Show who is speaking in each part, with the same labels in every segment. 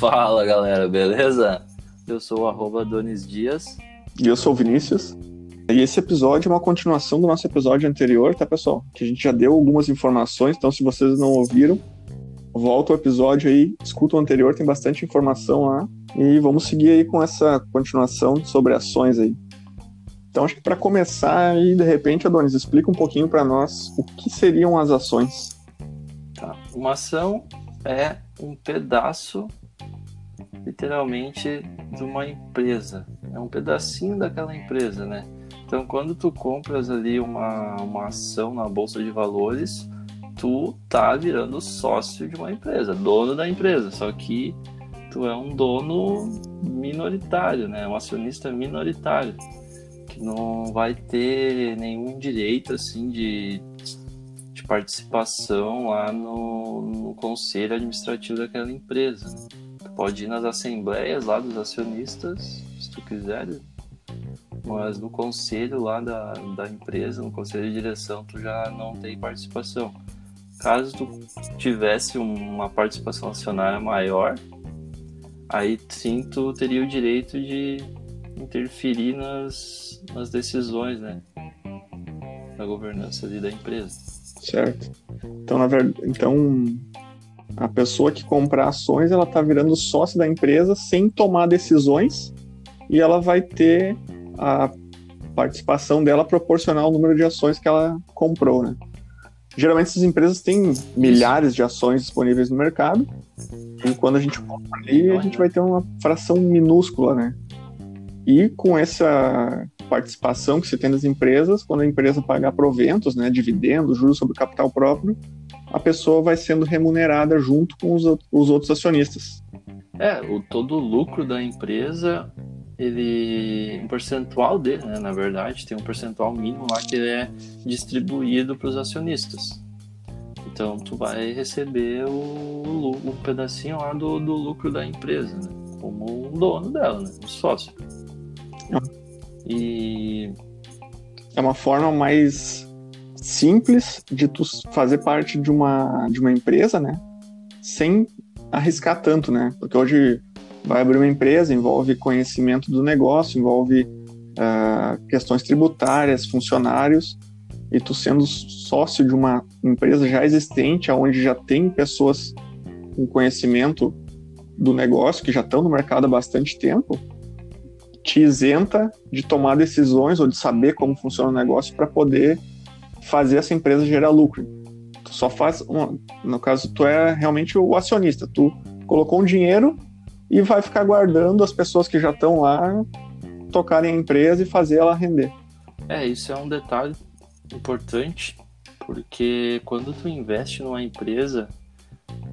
Speaker 1: Fala galera, beleza? Eu sou o arroba Donis Dias.
Speaker 2: E eu sou o Vinícius. E esse episódio é uma continuação do nosso episódio anterior, tá, pessoal? Que a gente já deu algumas informações, então se vocês não ouviram, volta o episódio aí, escuta o anterior, tem bastante informação lá. E vamos seguir aí com essa continuação sobre ações aí. Então acho que para começar aí, de repente, Adonis, explica um pouquinho para nós o que seriam as ações.
Speaker 1: Tá. Uma ação é um pedaço, literalmente, de uma empresa. É um pedacinho daquela empresa, né? Então, quando tu compras ali uma, uma ação na bolsa de valores, tu tá virando sócio de uma empresa, dono da empresa. Só que tu é um dono minoritário, né? Um acionista minoritário que não vai ter nenhum direito assim de, de participação lá no, no conselho administrativo daquela empresa. Pode ir nas assembleias lá dos acionistas, se tu quiser, mas no conselho lá da, da empresa, no conselho de direção, tu já não tem participação. Caso tu tivesse uma participação acionária maior, aí sim tu teria o direito de interferir nas, nas decisões, né? Da governança ali da empresa.
Speaker 2: Certo. Então, na verdade, então a pessoa que comprar ações, ela tá virando sócio da empresa sem tomar decisões e ela vai ter a participação dela proporcional ao número de ações que ela comprou, né? Geralmente essas empresas têm milhares de ações disponíveis no mercado, e quando a gente compra ali, a gente vai ter uma fração minúscula, né? E com essa participação que você tem nas empresas, quando a empresa pagar proventos, né, dividendos, juros sobre capital próprio, a pessoa vai sendo remunerada junto com os, os outros acionistas.
Speaker 1: É, o todo o lucro da empresa ele um percentual dele, né, na verdade, tem um percentual mínimo lá que é distribuído para os acionistas. Então tu vai receber o, o pedacinho lá do, do lucro da empresa, né, como um dono dela, né, um sócio. E
Speaker 2: é uma forma mais simples de tu fazer parte de uma de uma empresa, né, sem arriscar tanto, né? Porque hoje vai abrir uma empresa, envolve conhecimento do negócio, envolve uh, questões tributárias, funcionários, e tu sendo sócio de uma empresa já existente, onde já tem pessoas com conhecimento do negócio, que já estão no mercado há bastante tempo, te isenta de tomar decisões ou de saber como funciona o negócio para poder fazer essa empresa gerar lucro. Tu só faz, uma, no caso, tu é realmente o acionista, tu colocou um dinheiro e vai ficar guardando as pessoas que já estão lá tocarem a empresa e fazer ela render.
Speaker 1: É, isso é um detalhe importante, porque quando tu investe numa empresa,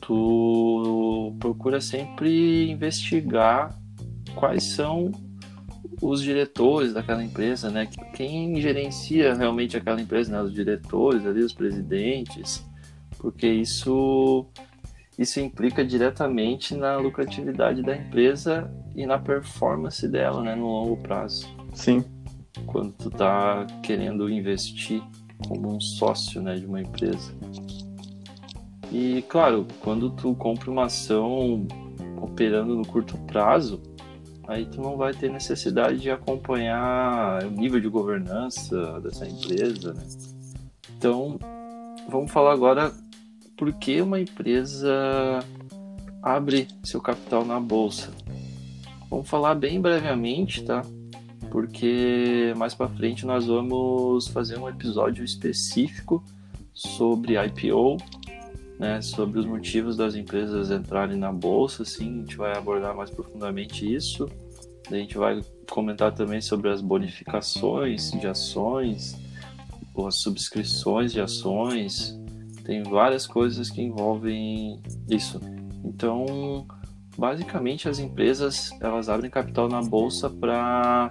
Speaker 1: tu procura sempre investigar quais são os diretores daquela empresa, né? Quem gerencia realmente aquela empresa, né? Os diretores ali, os presidentes, porque isso isso implica diretamente na lucratividade da empresa e na performance dela, né, no longo prazo.
Speaker 2: Sim.
Speaker 1: Quando tu tá querendo investir como um sócio, né, de uma empresa. E claro, quando tu compra uma ação operando no curto prazo, aí tu não vai ter necessidade de acompanhar o nível de governança dessa empresa, né? Então, vamos falar agora por que uma empresa abre seu capital na bolsa? Vamos falar bem brevemente, tá? Porque mais para frente nós vamos fazer um episódio específico sobre IPO, né, sobre os motivos das empresas entrarem na bolsa, sim, a gente vai abordar mais profundamente isso. A gente vai comentar também sobre as bonificações de ações, ou as subscrições de ações, tem várias coisas que envolvem isso. Então, basicamente as empresas elas abrem capital na bolsa para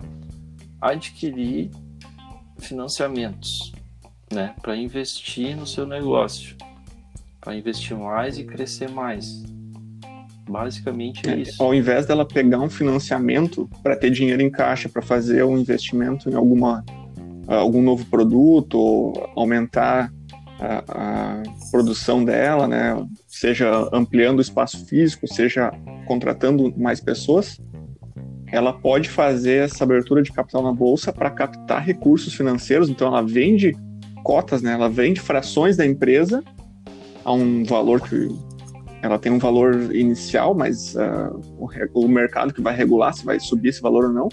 Speaker 1: adquirir financiamentos, né, para investir no seu negócio, para investir mais e crescer mais. Basicamente é, é isso.
Speaker 2: Ao invés dela pegar um financiamento para ter dinheiro em caixa para fazer um investimento em alguma algum novo produto ou aumentar a, a produção dela, né? Seja ampliando o espaço físico, seja contratando mais pessoas, ela pode fazer essa abertura de capital na bolsa para captar recursos financeiros. Então, ela vende cotas, né? Ela vende frações da empresa a um valor que ela tem um valor inicial, mas uh, o, o, mercado que vai regular se vai subir esse valor ou não.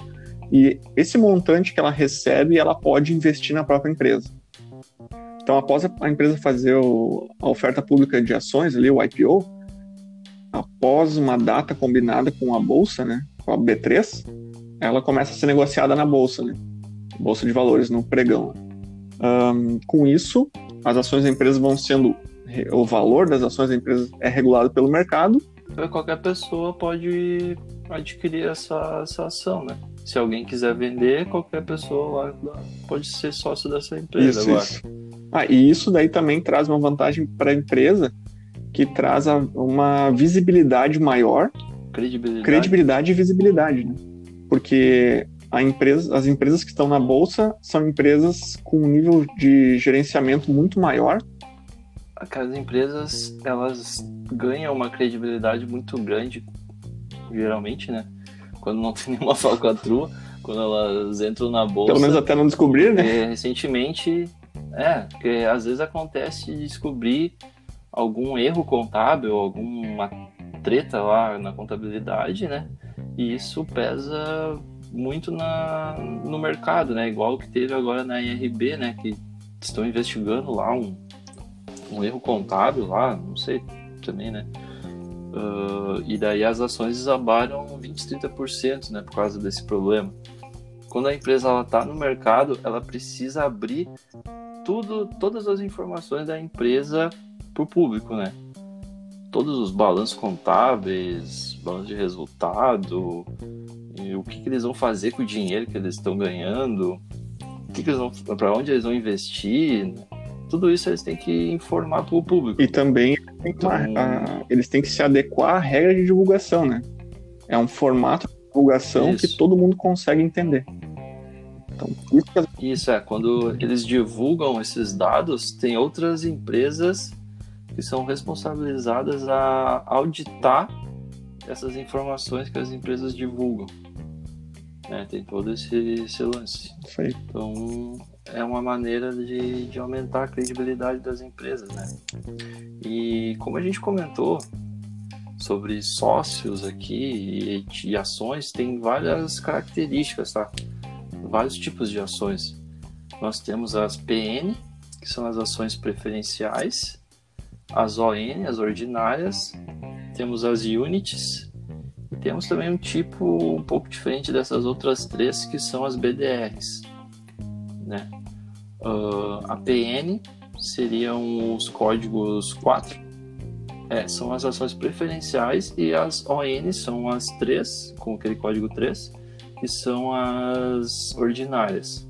Speaker 2: E esse montante que ela recebe, ela pode investir na própria empresa. Então, após a empresa fazer o, a oferta pública de ações, ali, o IPO, após uma data combinada com a bolsa, né, com a B3, ela começa a ser negociada na bolsa, né, bolsa de valores, no pregão. Um, com isso, as ações da empresa vão sendo o valor das ações da empresa é regulado pelo mercado.
Speaker 1: Então, qualquer pessoa pode adquirir essa, essa ação, né? Se alguém quiser vender, qualquer pessoa lá pode ser sócio dessa empresa
Speaker 2: isso,
Speaker 1: agora.
Speaker 2: Isso. Ah, e isso daí também traz uma vantagem para a empresa, que traz uma visibilidade maior,
Speaker 1: credibilidade,
Speaker 2: credibilidade e visibilidade, né? Porque empresa, as empresas que estão na bolsa são empresas com um nível de gerenciamento muito maior,
Speaker 1: aquelas empresas elas ganham uma credibilidade muito grande, geralmente, né? Quando não tem nenhuma falcatrua, quando elas entram na bolsa.
Speaker 2: Pelo menos até não descobrir, né?
Speaker 1: recentemente, é, porque às vezes acontece descobrir algum erro contábil, alguma treta lá na contabilidade, né? E isso pesa muito na, no mercado, né? Igual que teve agora na IRB, né? Que estão investigando lá um, um erro contábil lá, não sei também, né? Uh, e daí as ações desabaram 20, 30%, né, por causa desse problema. Quando a empresa está no mercado, ela precisa abrir tudo, todas as informações da empresa para o público, né? Todos os balanços contábeis, balanço de resultado, o que, que, eles vão fazer com o dinheiro que eles estão ganhando, que, que para onde eles vão investir, né? Tudo isso eles têm que informar para o público.
Speaker 2: E também então... a, eles têm que se adequar à regra de divulgação, né? É um formato de divulgação isso. que todo mundo consegue entender.
Speaker 1: Então, isso, que... isso é, quando eles divulgam esses dados, tem outras empresas que são responsabilizadas a auditar essas informações que as empresas divulgam. É, tem todo esse, esse lance. Então, é uma maneira de, de aumentar a credibilidade das empresas, né? E como a gente comentou sobre sócios aqui e, e ações, tem várias características, tá? Vários tipos de ações. Nós temos as PN, que são as ações preferenciais, as ON, as ordinárias, temos as units, e temos também um tipo um pouco diferente dessas outras três, que são as BDRs. Né? Uh, a PN seriam os códigos 4. É, são as ações preferenciais e as ON são as 3, com aquele código 3, que são as ordinárias.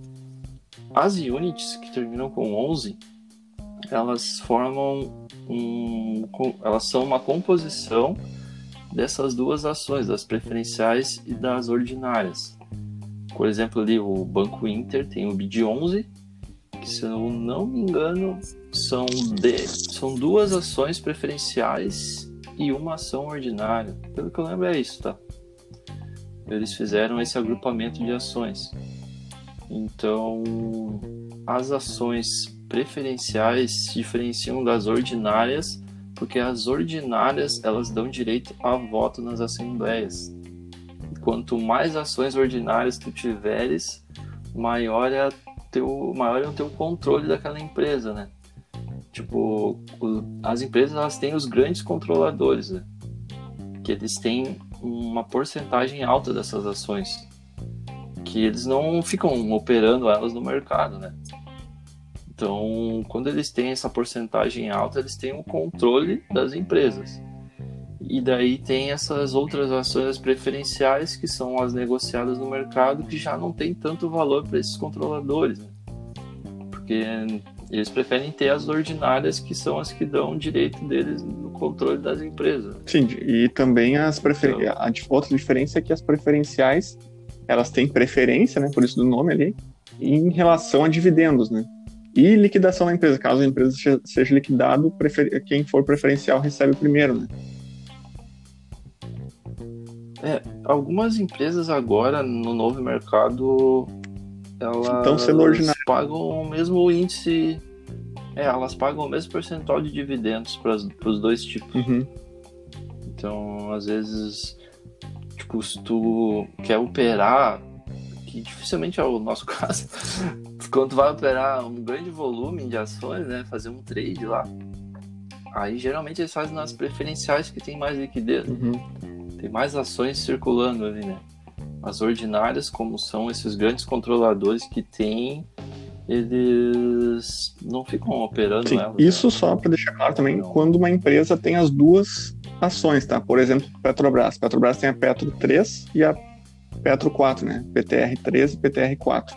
Speaker 1: As units que terminam com 11, elas formam um, elas são uma composição dessas duas ações, das preferenciais e das ordinárias. Por exemplo, ali o Banco Inter tem o BID 11 que se eu não me engano são, de, são duas ações preferenciais e uma ação ordinária. Pelo que eu lembro é isso, tá? Eles fizeram esse agrupamento de ações. Então, as ações preferenciais se diferenciam das ordinárias porque as ordinárias elas dão direito a voto nas assembleias. Quanto mais ações ordinárias tu tiveres, maior é a teu maior é o teu controle daquela empresa, né? Tipo, o, as empresas elas têm os grandes controladores, né? que eles têm uma porcentagem alta dessas ações, que eles não ficam operando elas no mercado, né? Então, quando eles têm essa porcentagem alta, eles têm o controle das empresas. E daí tem essas outras ações preferenciais que são as negociadas no mercado que já não tem tanto valor para esses controladores, né? porque eles preferem ter as ordinárias que são as que dão direito deles no controle das empresas.
Speaker 2: Sim, e também as prefer... Então... a outra diferença é que as preferenciais elas têm preferência, né, por isso do nome ali, em relação a dividendos, né? E liquidação da empresa, caso a empresa seja liquidado, prefer... quem for preferencial recebe primeiro, né?
Speaker 1: É, algumas empresas agora no novo mercado elas
Speaker 2: Então, sendo ordinário.
Speaker 1: pagam o mesmo índice. É, elas pagam o mesmo percentual de dividendos para os dois tipos.
Speaker 2: Uhum.
Speaker 1: Então, às vezes, tipo, se tu quer operar, que dificilmente é o nosso caso, quando tu vai operar um grande volume de ações, né, fazer um trade lá, aí geralmente eles fazem nas preferenciais que tem mais liquidez,
Speaker 2: Uhum.
Speaker 1: Tem mais ações circulando ali, né? As ordinárias, como são esses grandes controladores que tem, eles não ficam operando
Speaker 2: Sim,
Speaker 1: elas.
Speaker 2: isso
Speaker 1: né?
Speaker 2: só para deixar claro também,
Speaker 1: Não.
Speaker 2: quando uma empresa tem as duas ações, tá? Por exemplo, Petrobras. Petrobras tem a Petro 3 e a Petro 4, né? PTR 3 e PTR 4.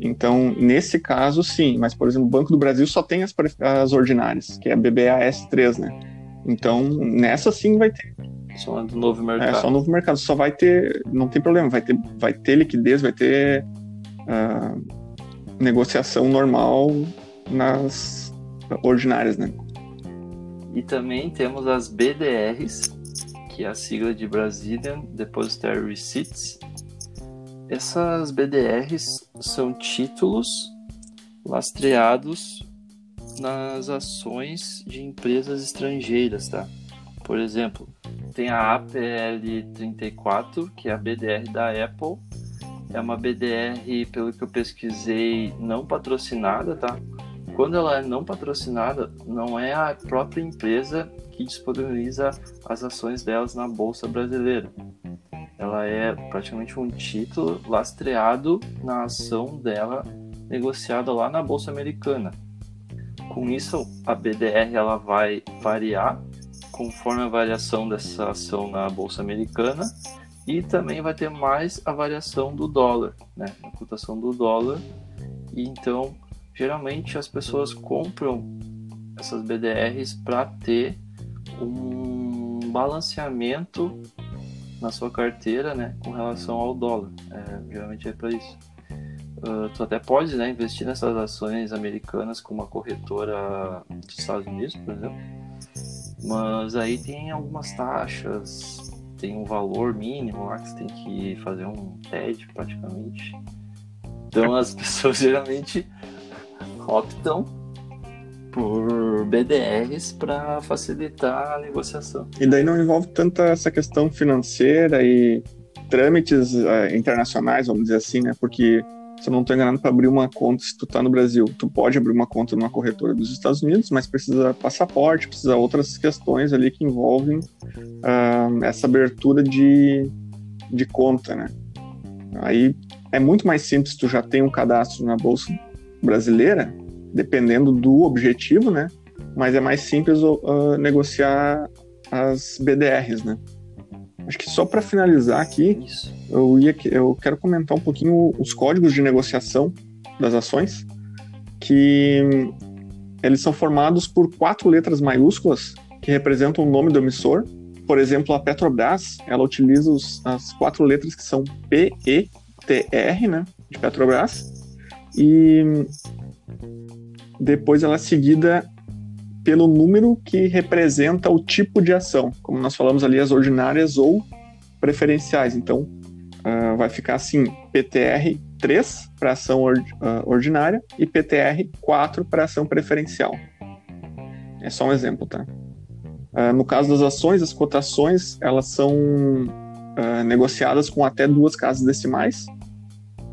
Speaker 2: Então, nesse caso, sim. Mas, por exemplo, o Banco do Brasil só tem as, as ordinárias, que é a BBAS3, né? Então, nessa sim vai ter.
Speaker 1: São do novo
Speaker 2: É
Speaker 1: mercado.
Speaker 2: só novo mercado. Só vai ter. Não tem problema. Vai ter, vai ter liquidez, vai ter ah, negociação normal nas ordinárias, né?
Speaker 1: E também temos as BDRs, que é a sigla de Brazilian Depositary Receipts. Essas BDRs são títulos lastreados nas ações de empresas estrangeiras, tá? Por exemplo, tem a APL 34, que é a BDR da Apple. É uma BDR, pelo que eu pesquisei, não patrocinada, tá? Quando ela é não patrocinada, não é a própria empresa que disponibiliza as ações delas na bolsa brasileira. Ela é praticamente um título lastreado na ação dela negociada lá na bolsa americana. Com isso, a BDR ela vai variar conforme a variação dessa ação na bolsa americana e também vai ter mais a variação do dólar, né? A cotação do dólar. E então, geralmente as pessoas compram essas BDRs para ter um balanceamento na sua carteira, né, com relação ao dólar. É, geralmente é para isso. Uh, tu até pode, né, investir nessas ações americanas com uma corretora dos Estados Unidos, por exemplo. Mas aí tem algumas taxas, tem um valor mínimo lá que você tem que fazer um TED praticamente. Então as pessoas geralmente optam por BDRs para facilitar a negociação.
Speaker 2: E daí não envolve tanta essa questão financeira e trâmites eh, internacionais, vamos dizer assim, né? Porque, se eu não estou enganado, para abrir uma conta, se tu tá no Brasil, tu pode abrir uma conta numa corretora dos Estados Unidos, mas precisa passaporte, precisa outras questões ali que envolvem ah, essa abertura de, de conta, né? Aí é muito mais simples, tu já tem um cadastro na Bolsa Brasileira, dependendo do objetivo, né? Mas é mais simples ah, negociar as BDRs, né? Acho que só para finalizar aqui,
Speaker 1: Isso.
Speaker 2: eu, ia, eu quero comentar um pouquinho os códigos de negociação das ações, que eles são formados por quatro letras maiúsculas que representam o nome do emissor. Por exemplo, a Petrobras, ela utiliza os- as quatro letras que são P, E, T, R, né, de Petrobras, e depois ela é seguida pelo número que representa o tipo de ação, como nós falamos ali, as ordinárias ou preferenciais. Então, ah, vai ficar assim: PTR 3 para ação or- ah, ordinária e PTR 4 para ação preferencial. É só um exemplo, tá? Ah, no caso das ações, as cotações elas são negociadas com até duas casas decimais.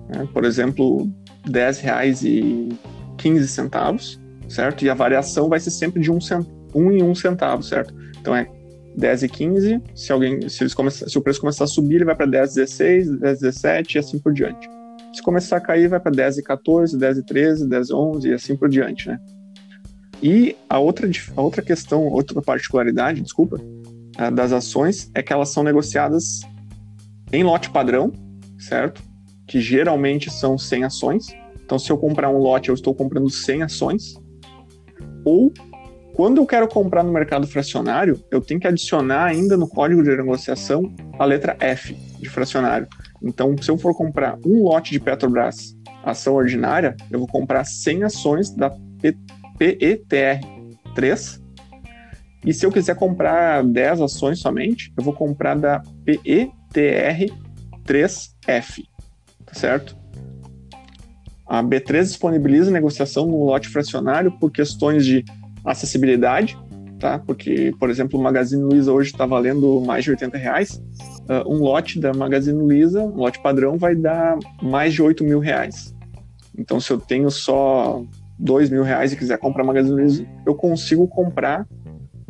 Speaker 2: né? Por exemplo, R$ 10,15 certo? E a variação vai ser sempre de um, cent... um em um centavo, certo? Então é 10 e 15, se alguém, se, eles começar, se o preço começar a subir, ele vai para 10 e 16, 10 e 17 e assim por diante. Se começar a cair, vai para 10 e 14, 10 e 13, 10 e 11 e assim por diante, né? E a outra, a outra questão, outra particularidade, desculpa, ah, das ações é que elas são negociadas em lote padrão, certo? Que geralmente são 100 ações. Então, se eu comprar um lote, eu estou comprando 100 ações. Ou, quando eu quero comprar no mercado fracionário, eu tenho que adicionar ainda no código de negociação a letra F de fracionário. Então, se eu for comprar um lote de Petrobras ação ordinária, eu vou comprar 100 ações da P- PETR3. E se eu quiser comprar 10 ações somente, eu vou comprar da BTR3F, tá certo? A B3 disponibiliza negociação no lote fracionário por questões de acessibilidade, tá? Porque, por exemplo, o Magazine Luiza hoje está valendo mais de 80 reais. Uh, um lote da Magazine Luiza, um lote padrão, vai dar mais de 8 mil reais. Então, se eu tenho só 2 mil reais e quiser comprar Magazine Luiza, eu consigo comprar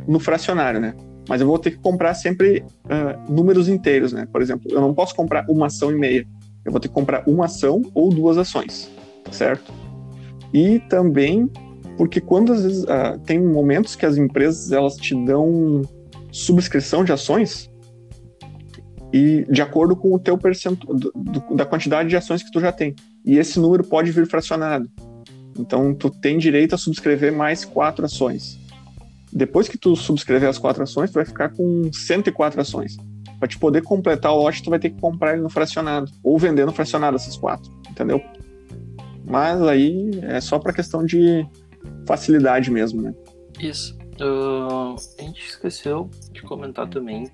Speaker 2: no fracionário, né? Mas eu vou ter que comprar sempre uh, números inteiros, né? Por exemplo, eu não posso comprar uma ação e meia. Eu vou ter que comprar uma ação ou duas ações, certo? E também porque quando às vezes uh, tem momentos que as empresas elas te dão subscrição de ações e de acordo com o teu percentual da quantidade de ações que tu já tem. E esse número pode vir fracionado. Então tu tem direito a subscrever mais quatro ações. Depois que tu subscrever as quatro ações, tu vai ficar com 104 ações. Para te poder completar o lote, tu vai ter que comprar ele no fracionado ou vender no fracionado essas quatro, entendeu? Mas aí é só para questão de facilidade mesmo, né?
Speaker 1: Isso. Uh, a gente esqueceu de comentar também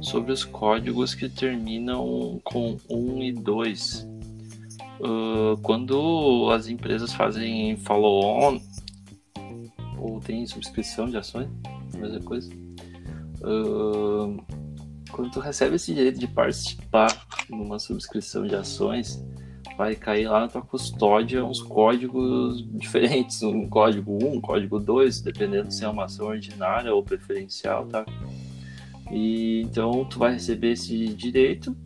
Speaker 1: sobre os códigos que terminam com 1 e 2. Uh, quando as empresas fazem follow-on ou tem subscrição de ações, mesma coisa. Uh, quando tu recebe esse direito de participar numa subscrição de ações, vai cair lá na tua custódia uns códigos diferentes, um código 1, um código 2, dependendo se é uma ação ordinária ou preferencial, tá? E então tu vai receber esse direito.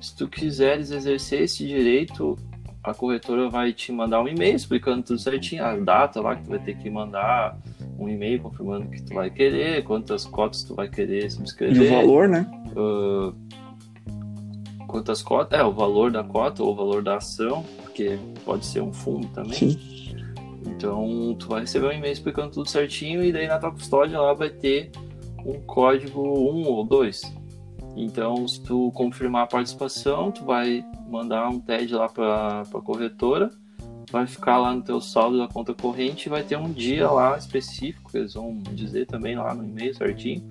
Speaker 1: Se tu quiseres exercer esse direito, a corretora vai te mandar um e-mail explicando tudo certinho, a data lá que tu vai ter que mandar um e-mail confirmando que tu vai querer, quantas cotas tu vai querer subscrever.
Speaker 2: E o valor, né?
Speaker 1: Uh, quantas cotas, é, o valor da cota ou o valor da ação, porque pode ser um fundo também.
Speaker 2: Sim.
Speaker 1: Então, tu vai receber um e-mail explicando tudo certinho e daí na tua custódia lá vai ter um código 1 ou 2. Então, se tu confirmar a participação, tu vai mandar um TED lá para a corretora, vai ficar lá no teu saldo da conta corrente e vai ter um dia lá específico, que eles vão dizer também lá no e-mail certinho,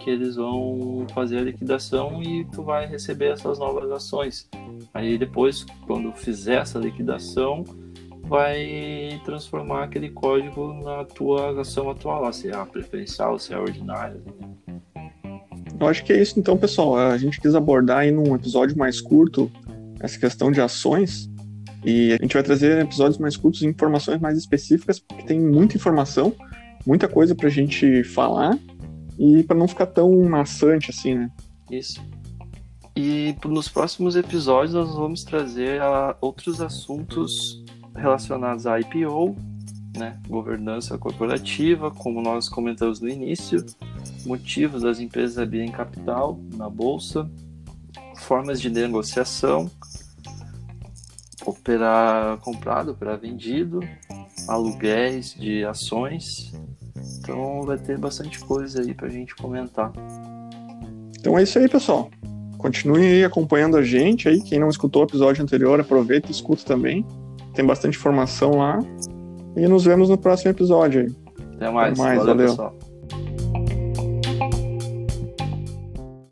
Speaker 1: que eles vão fazer a liquidação e tu vai receber essas novas ações. Aí depois, quando fizer essa liquidação, vai transformar aquele código na tua ação atual, se é a preferencial, se é a ordinária.
Speaker 2: Eu acho que é isso então, pessoal. A gente quis abordar aí num episódio mais curto essa questão de ações e a gente vai trazer episódios mais curtos, informações mais específicas, porque tem muita informação, muita coisa para a gente falar e para não ficar tão maçante assim, né?
Speaker 1: Isso. E nos próximos episódios nós vamos trazer a, outros assuntos relacionados à IPO, né, governança corporativa, como nós comentamos no início, motivos das empresas abrirem capital na bolsa, formas de negociação, operar comprado, operar vendido, aluguéis de ações então vai ter bastante coisa aí pra gente comentar.
Speaker 2: Então é isso aí, pessoal. Continue acompanhando a gente aí. Quem não escutou o episódio anterior, aproveita e escuta também. Tem bastante informação lá. E nos vemos no próximo episódio aí.
Speaker 1: Até mais. Até mais valeu. valeu. Pessoal.